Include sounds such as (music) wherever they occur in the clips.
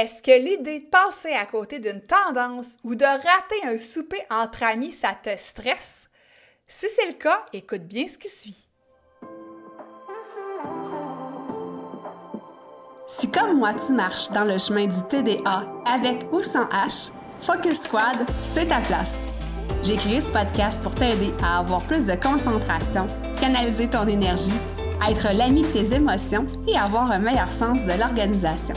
Est-ce que l'idée de passer à côté d'une tendance ou de rater un souper entre amis, ça te stresse? Si c'est le cas, écoute bien ce qui suit. Si comme moi tu marches dans le chemin du TDA avec ou sans H, Focus Squad, c'est ta place. J'ai créé ce podcast pour t'aider à avoir plus de concentration, canaliser ton énergie, être l'ami de tes émotions et avoir un meilleur sens de l'organisation.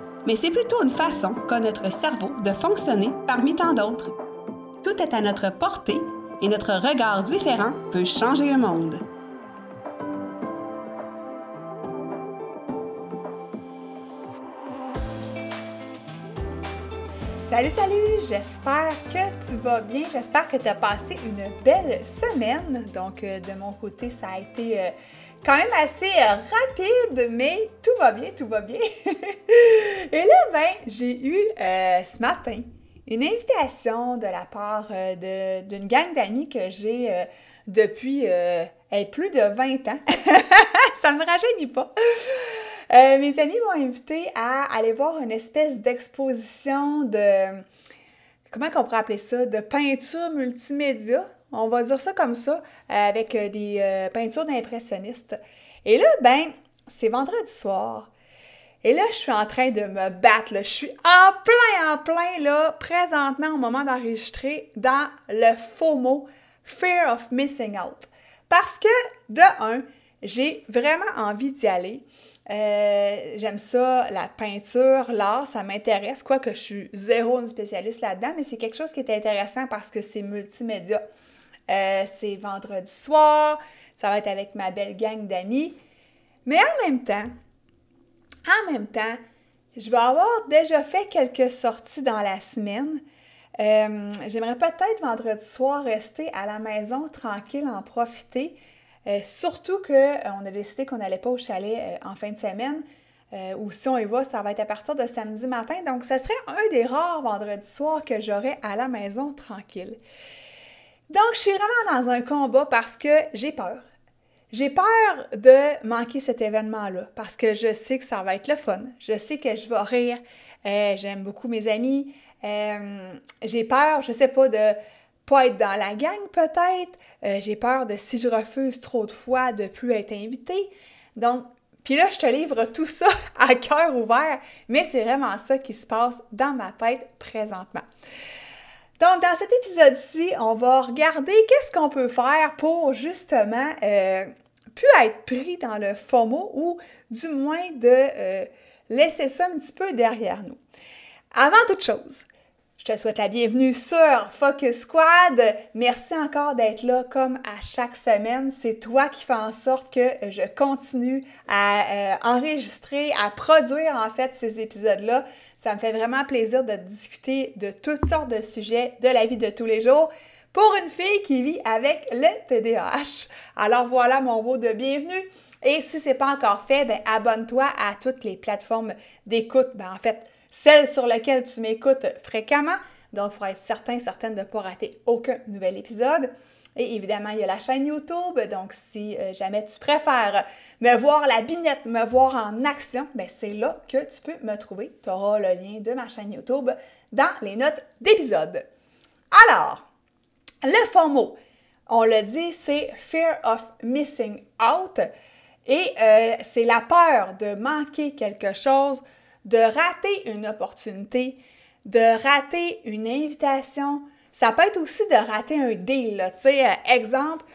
mais c'est plutôt une façon qu'a notre cerveau de fonctionner parmi tant d'autres. Tout est à notre portée et notre regard différent peut changer le monde. Salut, salut! J'espère que tu vas bien. J'espère que tu as passé une belle semaine. Donc, euh, de mon côté, ça a été euh, quand même assez euh, rapide, mais tout va bien, tout va bien. (laughs) Et là, ben, j'ai eu ce matin une invitation de la part d'une gang d'amis que j'ai depuis plus de 20 ans. (laughs) ça me rajeunit pas. Euh, mes amis m'ont invité à aller voir une espèce d'exposition de. Comment on pourrait appeler ça? De peinture multimédia. On va dire ça comme ça, euh, avec euh, des peintures d'impressionnistes. Et là, ben, c'est vendredi soir. Et là, je suis en train de me battre. Je suis en plein, en plein, là, présentement, au moment d'enregistrer, dans le faux mot Fear of Missing Out. Parce que, de un, j'ai vraiment envie d'y aller. Euh, j'aime ça, la peinture, l'art, ça m'intéresse, quoique je suis zéro une spécialiste là-dedans, mais c'est quelque chose qui est intéressant parce que c'est multimédia. Euh, c'est vendredi soir, ça va être avec ma belle gang d'amis. Mais en même temps, en même temps, je vais avoir déjà fait quelques sorties dans la semaine. Euh, j'aimerais peut-être vendredi soir rester à la maison tranquille, en profiter. Euh, surtout qu'on on a décidé qu'on n'allait pas au chalet en fin de semaine. ou si on y va, ça va être à partir de samedi matin. Donc, ce serait un des rares vendredis soirs que j'aurais à la maison tranquille. Donc, je suis vraiment dans un combat parce que j'ai peur. J'ai peur de manquer cet événement-là parce que je sais que ça va être le fun. Je sais que je vais rire. J'aime beaucoup mes amis. j'ai peur, je sais pas, de pas être dans la gang peut-être. Euh, j'ai peur de si je refuse trop de fois de plus être invitée. Donc, puis là, je te livre tout ça (laughs) à cœur ouvert, mais c'est vraiment ça qui se passe dans ma tête présentement. Donc, dans cet épisode-ci, on va regarder qu'est-ce qu'on peut faire pour justement euh, plus être pris dans le FOMO ou du moins de euh, laisser ça un petit peu derrière nous. Avant toute chose, je te souhaite la bienvenue sur Focus Squad. Merci encore d'être là comme à chaque semaine. C'est toi qui fais en sorte que je continue à euh, enregistrer, à produire en fait ces épisodes-là. Ça me fait vraiment plaisir de discuter de toutes sortes de sujets de la vie de tous les jours pour une fille qui vit avec le TDAH. Alors voilà mon mot de bienvenue. Et si ce n'est pas encore fait, ben abonne-toi à toutes les plateformes d'écoute. Ben, en fait, celle sur laquelle tu m'écoutes fréquemment, donc pour être certain, certaine de ne pas rater aucun nouvel épisode. Et évidemment, il y a la chaîne YouTube, donc si euh, jamais tu préfères me voir la binette, me voir en action, ben c'est là que tu peux me trouver. Tu auras le lien de ma chaîne YouTube dans les notes d'épisode. Alors, le fond mot, on le dit, c'est Fear of Missing Out. Et euh, c'est la peur de manquer quelque chose, de rater une opportunité, de rater une invitation. Ça peut être aussi de rater un deal. Tu sais, euh, exemple,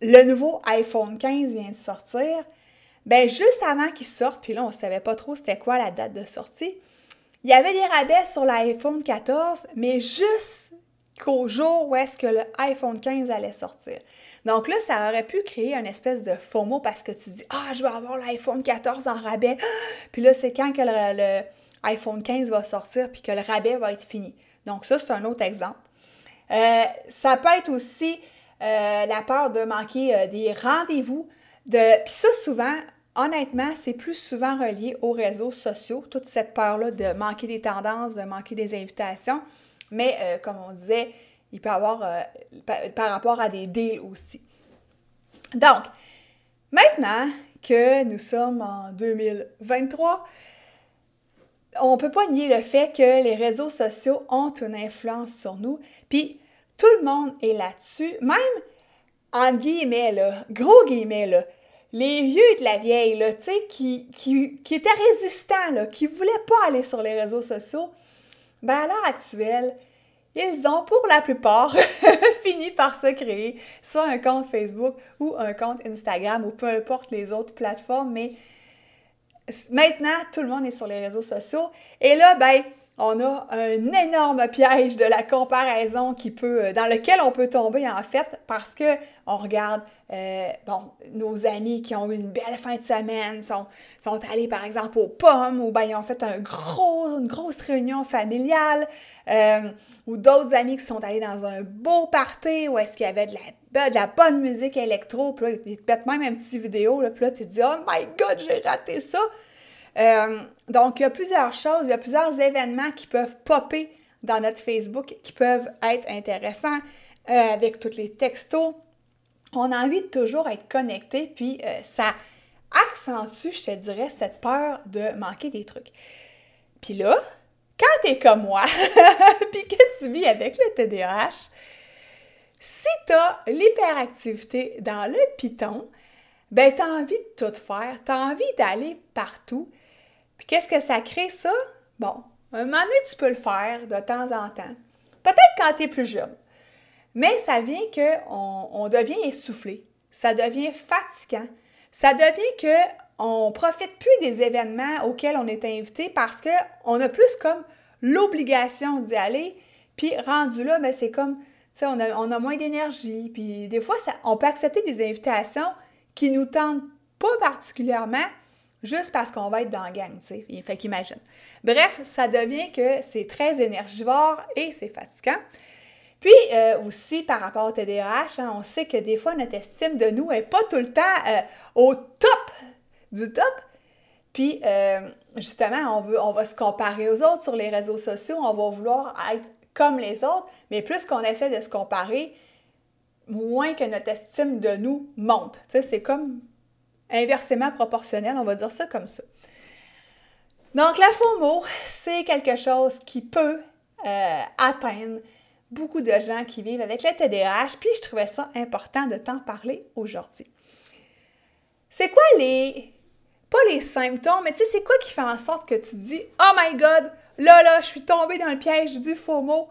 le nouveau iPhone 15 vient de sortir. Ben juste avant qu'il sorte, puis là, on ne savait pas trop c'était quoi la date de sortie, il y avait des rabais sur l'iPhone 14, mais juste qu'au jour où est-ce que le iPhone 15 allait sortir. Donc là, ça aurait pu créer une espèce de FOMO parce que tu dis Ah, je vais avoir l'iPhone 14 en rabais. (gasps) Puis là, c'est quand que le, iPhone 15 va sortir puis que le rabais va être fini. Donc ça, c'est un autre exemple. Euh, ça peut être aussi euh, la peur de manquer euh, des rendez-vous. De... Puis ça, souvent, honnêtement, c'est plus souvent relié aux réseaux sociaux, toute cette peur-là de manquer des tendances, de manquer des invitations. Mais comme on disait, il peut y avoir par rapport à des deals aussi. Donc, maintenant que nous sommes en 2023, on peut pas nier le fait que les réseaux sociaux ont une influence sur nous. Puis tout le monde est là-dessus, même en guillemets, gros guillemets, les vieux de la vieille, tu qui, qui, qui, étaient résistants, là, qui ne voulaient pas aller sur les réseaux sociaux, ben à l'heure actuelle, ils ont pour la plupart (laughs) fini par se créer soit un compte Facebook ou un compte Instagram ou peu importe les autres plateformes, mais maintenant, tout le monde est sur les réseaux sociaux. Et là, ben, on a un énorme piège de la comparaison qui peut, euh, dans lequel on peut tomber en fait parce que on regarde euh, bon, nos amis qui ont eu une belle fin de semaine, sont, sont allés par exemple aux pommes ou ben, ils ont fait un gros, une grosse réunion familiale euh, ou d'autres amis qui sont allés dans un beau party où est-ce qu'il y avait de la, de la bonne musique électro, puis là, ils te même un petit vidéo, puis là, tu te dis « Oh my God, j'ai raté ça! Euh, donc, il y a plusieurs choses, il y a plusieurs événements qui peuvent popper dans notre Facebook qui peuvent être intéressants euh, avec tous les textos. On a envie de toujours être connecté, puis euh, ça accentue, je te dirais, cette peur de manquer des trucs. Puis là, quand tu es comme moi, (laughs) puis que tu vis avec le TDAH, si tu as l'hyperactivité dans le piton, ben tu as envie de tout faire, tu as envie d'aller partout, puis qu'est-ce que ça crée, ça? Bon, un moment donné, tu peux le faire de temps en temps. Peut-être quand tu es plus jeune. Mais ça vient qu'on on devient essoufflé. Ça devient fatigant. Ça devient qu'on ne profite plus des événements auxquels on est invité parce qu'on a plus comme l'obligation d'y aller. Puis rendu là, ben, c'est comme, on a, on a, moins d'énergie. Puis des fois, on peut accepter des invitations qui nous tentent pas particulièrement, juste parce qu'on va être dans la gang, tu sais. Fait qu'imagine. Bref, ça devient que c'est très énergivore et c'est fatigant. Puis euh, aussi, par rapport au TDAH, hein, on sait que des fois, notre estime de nous n'est pas tout le temps euh, au top du top. Puis, euh, justement, on, veut, on va se comparer aux autres sur les réseaux sociaux, on va vouloir être comme les autres, mais plus qu'on essaie de se comparer, moins que notre estime de nous monte. Tu sais, c'est comme inversement proportionnel, on va dire ça comme ça. Donc, la FOMO, c'est quelque chose qui peut euh, atteindre beaucoup de gens qui vivent avec le TDAH, puis je trouvais ça important de t'en parler aujourd'hui. C'est quoi les... pas les symptômes, mais tu sais, c'est quoi qui fait en sorte que tu dis « Oh my God, là, là, je suis tombée dans le piège du FOMO ».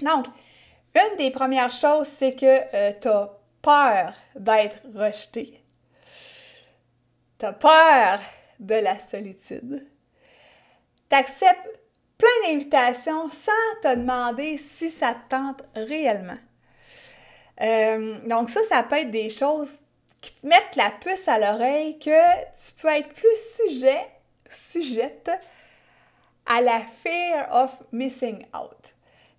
Donc, une des premières choses, c'est que euh, tu as peur d'être rejeté. T'as peur de la solitude. T'acceptes plein d'invitations sans te demander si ça te tente réellement. Euh, donc ça, ça peut être des choses qui te mettent la puce à l'oreille que tu peux être plus sujet, sujette à la fear of missing out.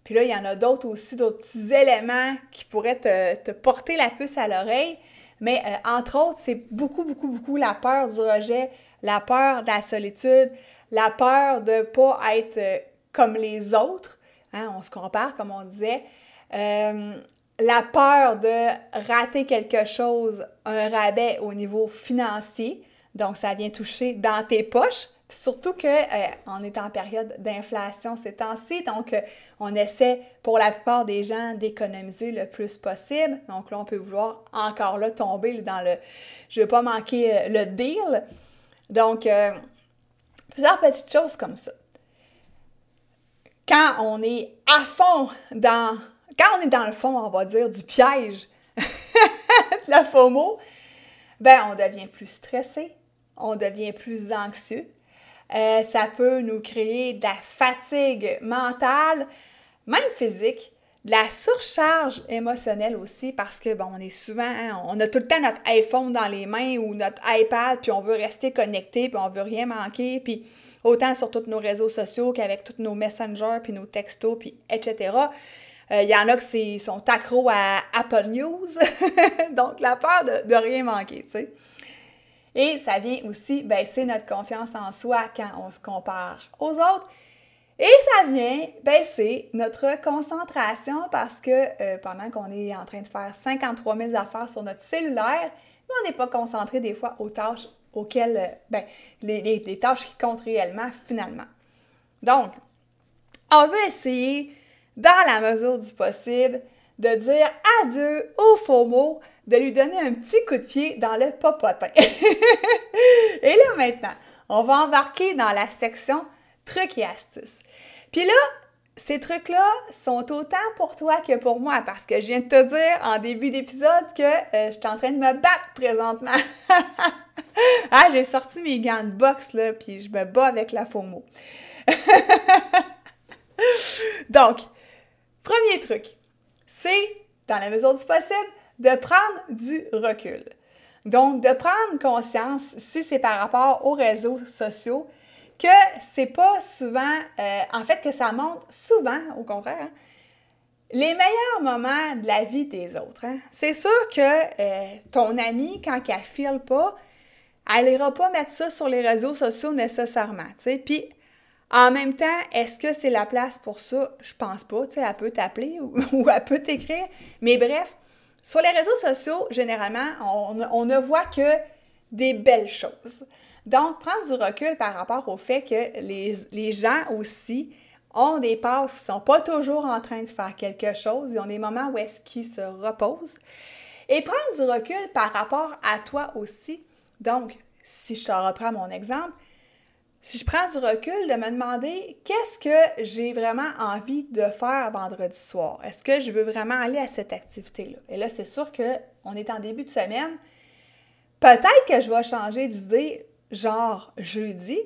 Puis là, il y en a d'autres aussi, d'autres petits éléments qui pourraient te, te porter la puce à l'oreille. Mais euh, entre autres, c'est beaucoup, beaucoup, beaucoup la peur du rejet, la peur de la solitude, la peur de ne pas être euh, comme les autres. Hein, on se compare, comme on disait. Euh, la peur de rater quelque chose, un rabais au niveau financier. Donc, ça vient toucher dans tes poches surtout qu'on euh, est en période d'inflation ces temps-ci, donc euh, on essaie pour la plupart des gens d'économiser le plus possible. Donc là, on peut vouloir encore là tomber dans le je veux pas manquer euh, le deal. Donc, plusieurs petites choses comme ça. Quand on est à fond dans. Quand on est dans le fond, on va dire, du piège (laughs) de la FOMO, ben on devient plus stressé, on devient plus anxieux, euh, ça peut nous créer de la fatigue mentale, même physique, de la surcharge émotionnelle aussi, parce que, bon, on est souvent, hein, on a tout le temps notre iPhone dans les mains ou notre iPad, puis on veut rester connecté, puis on veut rien manquer, puis autant sur tous nos réseaux sociaux qu'avec tous nos messengers, puis nos textos, puis etc. Il y en a qui sont accros à Apple News, (laughs) donc la peur de rien manquer, tu sais. Et ça vient aussi baisser notre confiance en soi quand on se compare aux autres. Et ça vient baisser notre concentration parce que euh, pendant qu'on est en train de faire 53 000 affaires sur notre cellulaire, on n'est pas concentré des fois aux tâches auxquelles, euh, ben, les, les, tâches qui comptent réellement finalement. Donc, on veut essayer, dans la mesure du possible, de dire adieu au faux mot, de lui donner un petit coup de pied dans le popotin. (laughs) et là maintenant, on va embarquer dans la section trucs et astuces. Puis là, ces trucs-là sont autant pour toi que pour moi parce que je viens de te dire en début d'épisode que euh, je suis en train de me battre présentement. (laughs) ah, j'ai sorti mes gants de boxe là, puis je me bats avec la FOMO. (laughs) Donc, premier truc, c'est, dans la mesure du possible, de prendre du recul. Donc, de prendre conscience, si c'est par rapport aux réseaux sociaux, que c'est pas souvent, euh, en fait, que ça montre souvent, au contraire, hein, les meilleurs moments de la vie des autres. Hein. C'est sûr que euh, ton ami, quand elle file pas, elle n'ira pas mettre ça sur les réseaux sociaux nécessairement, tu sais. Puis, en même temps, est-ce que c'est la place pour ça? Je pense pas, tu sais, elle peut t'appeler (laughs) ou, elle peut t'écrire. Mais bref, sur les réseaux sociaux, généralement, on, ne voit que des belles choses. Donc, prendre du recul par rapport au fait que les, gens aussi ont des passes ne sont pas toujours en train de faire quelque chose. Ils ont des moments où est-ce qu'ils se reposent. Et prendre du recul par rapport à toi aussi. Donc, si je reprends mon exemple, si je prends du recul, de me demander qu'est-ce que j'ai vraiment envie de faire vendredi soir? Est-ce que je veux vraiment aller à cette activité-là? Et là, c'est sûr qu'on est en début de semaine. Peut-être que je vais changer d'idée genre jeudi,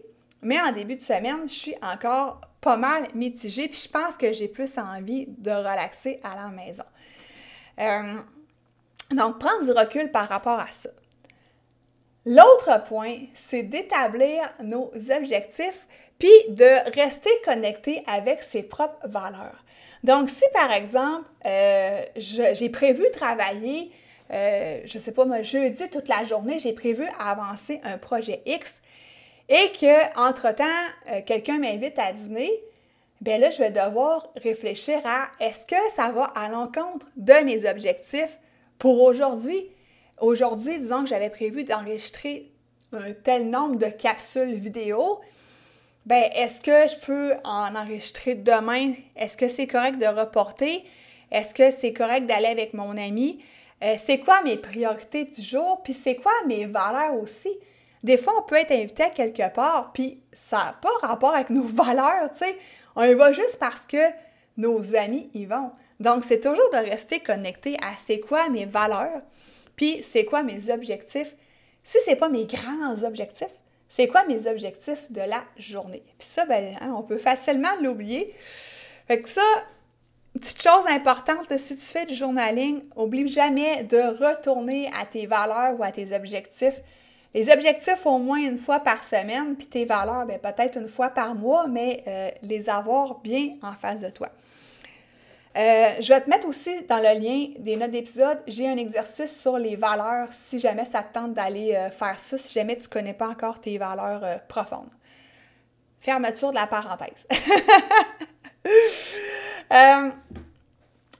mais en début de semaine, je suis encore pas mal mitigée, puis je pense que j'ai plus envie de relaxer à la maison. Euh, donc, prendre du recul par rapport à ça. L'autre point, c'est d'établir nos objectifs puis de rester connecté avec ses propres valeurs. Donc, si par exemple, euh, j'ai prévu travailler euh, je sais pas, moi, jeudi, toute la journée, j'ai prévu avancer un projet X et que, entre-temps, euh, quelqu'un m'invite à dîner, bien là, je vais devoir réfléchir à est-ce que ça va à l'encontre de mes objectifs pour aujourd'hui? Aujourd'hui, disons que j'avais prévu d'enregistrer un tel nombre de capsules vidéo. Ben, est-ce que je peux en enregistrer demain? Est-ce que c'est correct de reporter? Est-ce que c'est correct d'aller avec mon ami? Euh, c'est quoi mes priorités du jour, puis c'est quoi mes valeurs aussi? Des fois, on peut être invité à quelque part, puis ça n'a pas rapport avec nos (laughs) valeurs, tu sais. On y va juste parce que nos amis y vont. Donc, c'est toujours de rester connecté à c'est quoi mes valeurs, puis c'est quoi mes objectifs? Si ce n'est pas mes grands objectifs, c'est quoi mes objectifs de la journée? Puis ça, ben, hein, on peut facilement l'oublier. Fait que ça, Petite chose importante, si tu fais du journaling, oublie jamais de retourner à tes valeurs ou à tes objectifs. Les objectifs au moins une fois par semaine, puis tes valeurs, ben, peut-être une fois par mois, mais euh, les avoir bien en face de toi. Euh, je vais te mettre aussi dans le lien des notes d'épisode, j'ai un exercice sur les valeurs si jamais ça te tente d'aller euh, faire ça, si jamais tu ne connais pas encore tes valeurs profondes. Fermeture de la parenthèse. (laughs) Euh,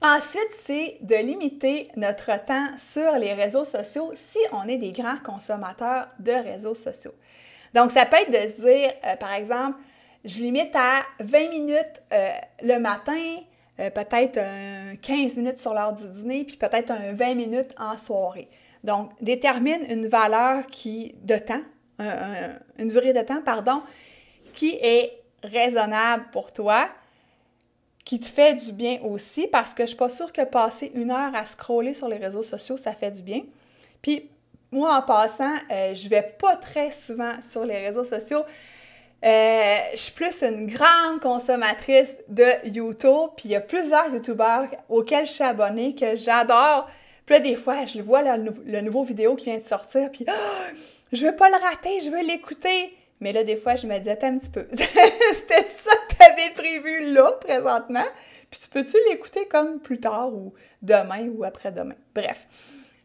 ensuite, c'est de limiter notre temps sur les réseaux sociaux si on est des grands consommateurs de réseaux sociaux. Donc, ça peut être de se dire, euh, par exemple, je limite à 20 minutes euh, le matin, peut-être 15 minutes sur l'heure du dîner, puis peut-être un 20 minutes en soirée. Donc, détermine une valeur qui, de temps, une durée de temps, pardon, qui est raisonnable pour toi, qui te fait du bien aussi, parce que je suis pas sûre que passer une heure à scroller sur les réseaux sociaux, ça fait du bien. Puis moi, en passant, euh, je vais pas très souvent sur les réseaux sociaux. Euh, je suis plus une grande consommatrice de YouTube, puis il y a plusieurs YouTubeurs auxquels je suis abonnée que j'adore. Puis là, des fois, je le vois, le, nouveau vidéo qui vient de sortir, puis oh, je veux pas le rater, je veux l'écouter. Mais là, des fois, je me dis, attends un petit peu. (laughs) C'était ça que tu avais prévu là, présentement. Puis tu peux-tu l'écouter comme plus tard ou demain ou après-demain? Bref,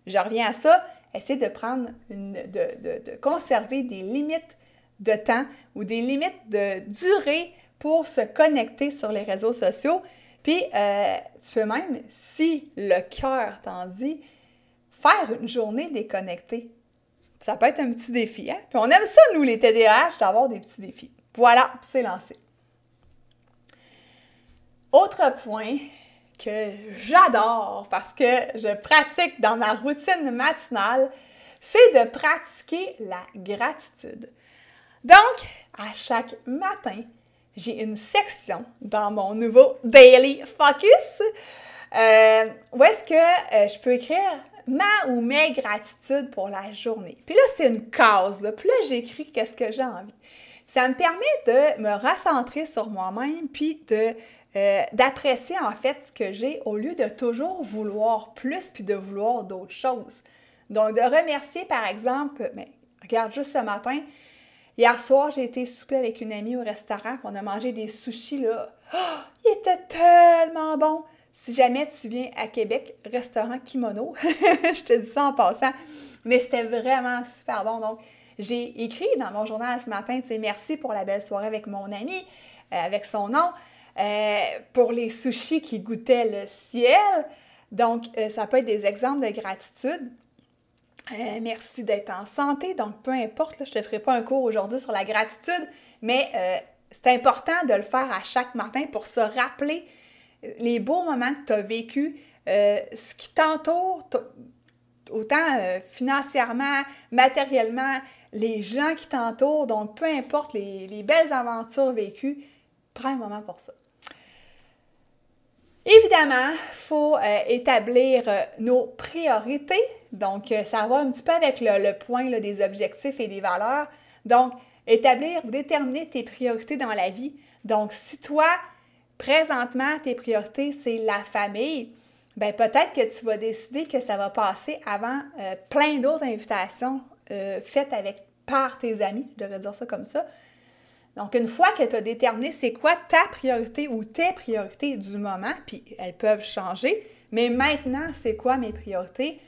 je reviens à ça. Essayer de prendre, une, de, de, conserver des limites de temps ou des limites de durée pour se connecter sur les réseaux sociaux. Puis, euh, tu peux même, si le cœur t'en dit, faire une journée déconnectée. Ça peut être un petit défi, hein? Puis on aime ça, nous, les TDAH, d'avoir des petits défis. Voilà, c'est lancé. Autre point que j'adore parce que je pratique dans ma routine matinale, c'est de pratiquer la gratitude. Donc, à chaque matin, j'ai une section dans mon nouveau Daily Focus euh, où est-ce que euh, je peux écrire ma ou mes gratitudes pour la journée. Puis là, c'est une case. Puis là, j'écris qu'est-ce que j'ai envie. Ça me permet de me recentrer sur moi-même, puis de euh, d'apprécier en fait ce que j'ai au lieu de toujours vouloir plus puis de vouloir d'autres choses. Donc, de remercier, par exemple, mais regarde, juste ce matin, hier soir, j'ai été souper avec une amie au restaurant, on a mangé des sushis, là. Oh, il était tellement bon! Si jamais tu viens à Québec, restaurant Kimono, (laughs) je te dis ça en passant, mais c'était vraiment super bon. Donc, j'ai écrit dans mon journal ce matin, tu sais, merci pour la belle soirée avec mon ami, euh, avec son nom, euh, pour les sushis qui goûtaient le ciel. Donc, euh, ça peut être des exemples de gratitude. Merci d'être en santé. Donc, peu importe, je ne te ferai pas un cours aujourd'hui sur la gratitude, mais c'est important de le faire à chaque matin pour se rappeler les beaux moments que tu as vécu, euh, ce qui t'entoure, autant euh, financièrement, matériellement, les gens qui t'entourent, donc peu importe les, belles aventures vécues, prends un moment pour ça. Évidemment, il faut euh, établir nos priorités, donc ça va un petit peu avec le, point des objectifs et des valeurs. Donc, établir déterminer tes priorités dans la vie. Donc, si toi, présentement, tes priorités, c'est la famille, ben peut-être que tu vas décider que ça va passer avant euh, plein d'autres invitations euh, faites avec par tes amis, je devrais dire ça comme ça. Donc, une fois que tu as déterminé c'est quoi ta priorité ou tes priorités du moment, puis elles peuvent changer, mais maintenant, c'est quoi mes priorités?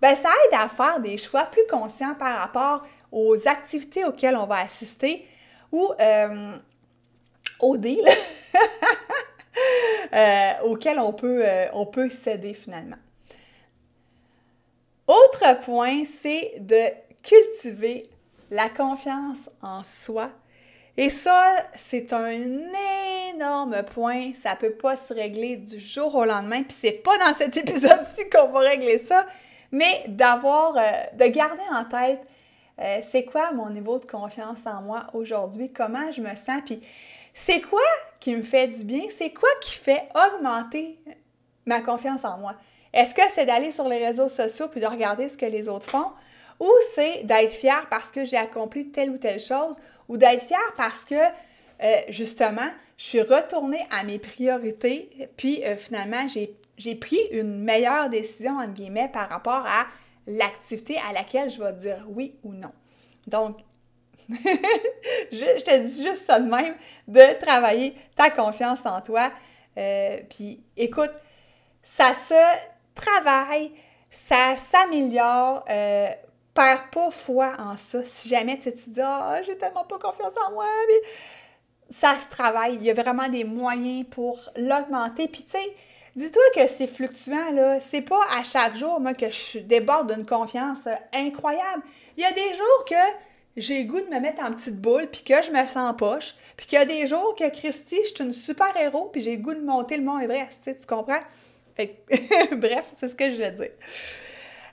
Ben, ça aide à faire des choix plus conscients par rapport aux activités auxquelles on va assister ou euh, au deal (laughs) euh, auquel on peut, euh, on peut céder finalement. Autre point, c'est de cultiver la confiance en soi. Et ça, c'est un énorme point. Ça peut pas se régler du jour au lendemain. Puis c'est pas dans cet (laughs) épisode-ci qu'on va régler ça, mais d'avoir, euh, de garder en tête c'est quoi mon niveau de confiance en moi aujourd'hui, comment je me sens? Puis c'est quoi qui me fait du bien? C'est quoi qui fait augmenter ma confiance en moi? Est-ce que c'est d'aller sur les réseaux sociaux puis de regarder ce que les autres font? Ou c'est d'être fier parce que j'ai accompli telle ou telle chose? Ou d'être fier parce que, euh, justement, je suis retournée à mes priorités, puis euh, finalement, j'ai pris une meilleure décision, entre guillemets, par rapport à l'activité à laquelle je vais dire oui ou non. Donc, (laughs) je, te dis juste ça de même, de travailler ta confiance en toi. Euh, puis écoute, ça se travaille, ça s'améliore. Perds pas foi en ça. Si jamais tu te dis Ah, j'ai tellement pas confiance en moi, mais ça se travaille. Il y a vraiment des moyens pour l'augmenter. Puis tu sais, dis-toi que c'est fluctuant, là. C'est pas à chaque jour, moi, que je déborde d'une confiance incroyable. Il y a des jours que j'ai le goût de me mettre en petite boule, puis que je me sens poche, puis qu'il y a des jours que Christy, je suis une super héros, puis j'ai le goût de monter le mont Everest, tu comprends? (laughs) bref, c'est ce que je veux dire.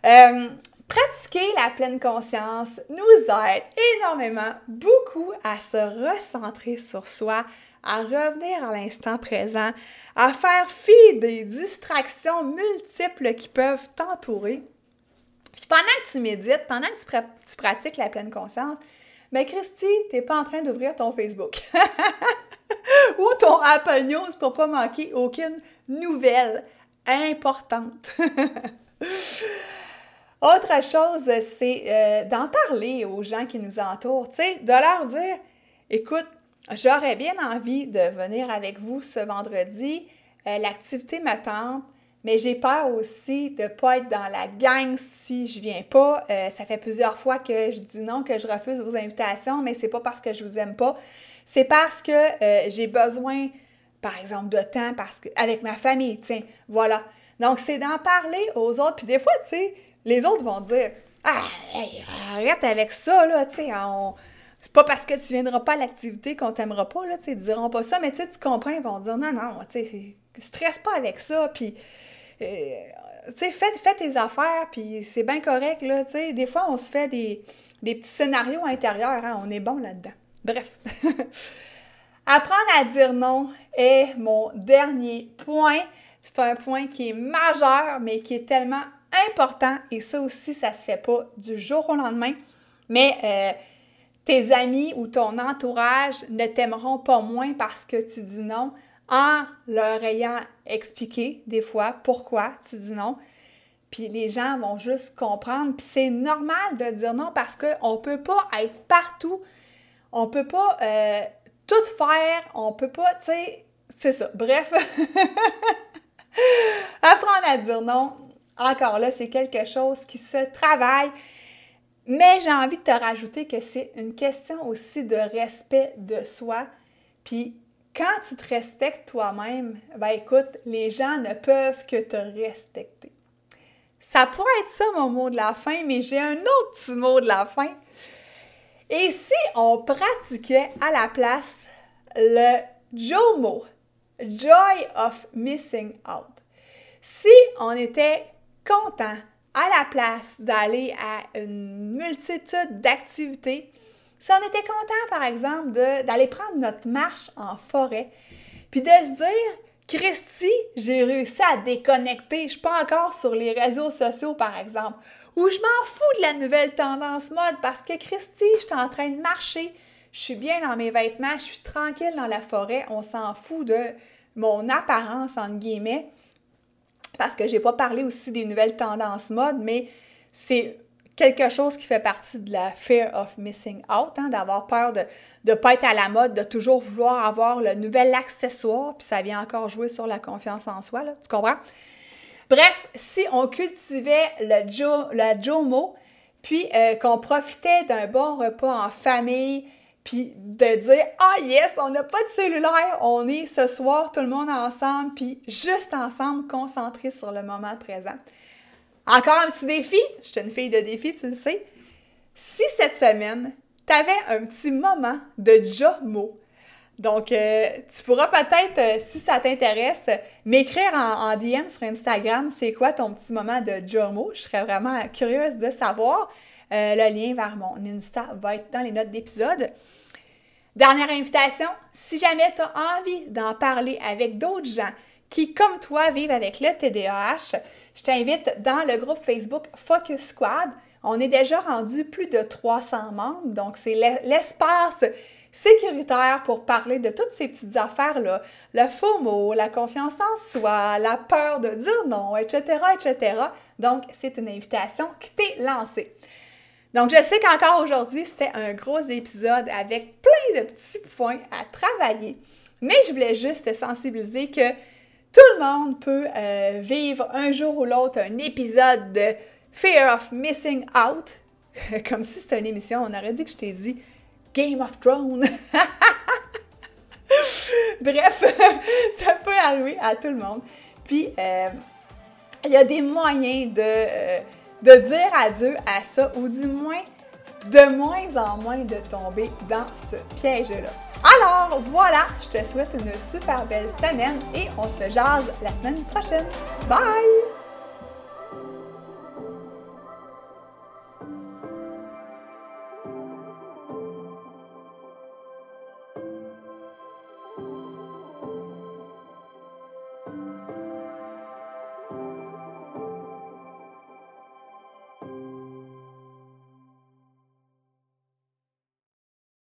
Euh, pratiquer la pleine conscience nous aide énormément, beaucoup à se recentrer sur soi, à revenir à l'instant présent, à faire fi des distractions multiples qui peuvent t'entourer puis pendant que tu médites, pendant que tu, pratiques la pleine conscience, mais ben, Christy, tu n'es pas en train d'ouvrir ton Facebook (laughs) ou ton Apple News pour pas manquer aucune nouvelle importante. (laughs) Autre chose, c'est euh, d'en parler aux gens qui nous entourent, tu sais, de leur dire, écoute, j'aurais bien envie de venir avec vous ce vendredi, euh, l'activité m'attend, mais j'ai peur aussi de ne pas être dans la gang si je viens pas. Euh, ça fait plusieurs fois que je dis non, que je refuse vos invitations, mais c'est pas parce que je vous aime pas, c'est parce que j'ai besoin, par exemple, de temps, parce que avec ma famille, tiens, voilà. Donc c'est d'en parler aux autres, puis des fois, tu sais les autres vont dire Ah, arrête avec ça, là, tu sais, c'est pas parce que tu viendras pas à l'activité qu'on t'aimera pas, là, tu sais, ils diront pas ça, mais tu comprends, ils vont dire non, non, tu sais, stresse pas avec ça, puis, euh, tu fais, tes affaires, puis c'est bien correct, là, tu sais, des fois, on se fait des, petits scénarios intérieurs, hein, on est bon là-dedans. Bref. (laughs) Apprendre à dire non est mon dernier point. C'est un point qui est majeur, mais qui est tellement important, et ça aussi, ça se fait pas du jour au lendemain, mais euh, tes amis ou ton entourage ne t'aimeront pas moins parce que tu dis non en leur ayant expliqué des fois pourquoi tu dis non. Puis les gens vont juste comprendre. Puis c'est normal de dire non parce qu'on ne peut pas être partout. On ne peut pas euh, tout faire. On peut pas, tu sais, c'est ça. Bref, (laughs) apprendre à dire non, encore là, c'est quelque chose qui se travaille. Mais j'ai envie de te rajouter que c'est une question aussi de respect de soi. Puis quand tu te respectes toi-même, ben écoute, les gens ne peuvent que te respecter. Ça pourrait être ça mon mot de la fin, mais j'ai un autre petit mot de la fin. Et si on pratiquait à la place le JOMO, Joy of Missing Out? Si on était content à la place d'aller à une multitude d'activités, si on était content, par exemple, d'aller prendre notre marche en forêt, puis de se dire, Christy, j'ai réussi à déconnecter, je suis pas encore sur les réseaux sociaux, par exemple, ou je m'en fous de la nouvelle tendance mode parce que Christy, je suis en train de marcher, je suis bien dans mes vêtements, je suis tranquille dans la forêt, on s'en fout de mon apparence, entre guillemets parce que j'ai pas parlé aussi des nouvelles tendances mode, mais c'est quelque chose qui fait partie de la fear of missing out, hein, d'avoir peur de ne pas être à la mode, de toujours vouloir avoir le nouvel accessoire, puis ça vient encore jouer sur la confiance en soi, là, tu comprends? Bref, si on cultivait le, jo, Jomo, puis euh, qu'on profitait d'un bon repas en famille, puis de dire ah yes, on n'a pas de cellulaire, on est ce soir tout le monde ensemble, puis juste ensemble, concentré sur le moment présent. Encore un petit défi, je suis une fille de défi, tu le sais. Si cette semaine, tu avais un petit moment de Jomo, donc euh, tu pourras peut-être, euh, si ça t'intéresse, m'écrire en, DM sur Instagram, c'est quoi ton petit moment de Jomo. Je serais vraiment curieuse de savoir. Euh, le lien vers mon Insta va être dans les notes d'épisode. Dernière invitation, si jamais tu as envie d'en parler avec d'autres gens qui, comme toi, vivent avec le TDAH, je t'invite dans le groupe Facebook Focus Squad. On est déjà rendu plus de 300 membres, donc c'est l'espace sécuritaire pour parler de toutes ces petites affaires-là, le faux mot, la confiance en soi, la peur de dire non, etc., etc. Donc, c'est une invitation qui t'est lancée. Donc, je sais qu'encore aujourd'hui, c'était un gros épisode avec plein de petits points à travailler, mais je voulais juste te sensibiliser que tout le monde peut euh, vivre un jour ou l'autre un épisode de Fear of Missing Out, (laughs) comme si c'était une émission, on aurait dit que je t'ai dit Game of Thrones. (laughs) Bref, (laughs) ça peut arriver à tout le monde. Puis, euh, il y a des moyens de... Euh, de dire adieu à ça ou du moins de moins en moins de tomber dans ce piège-là. Alors voilà, je te souhaite une super belle semaine et on se jase la semaine prochaine. Bye!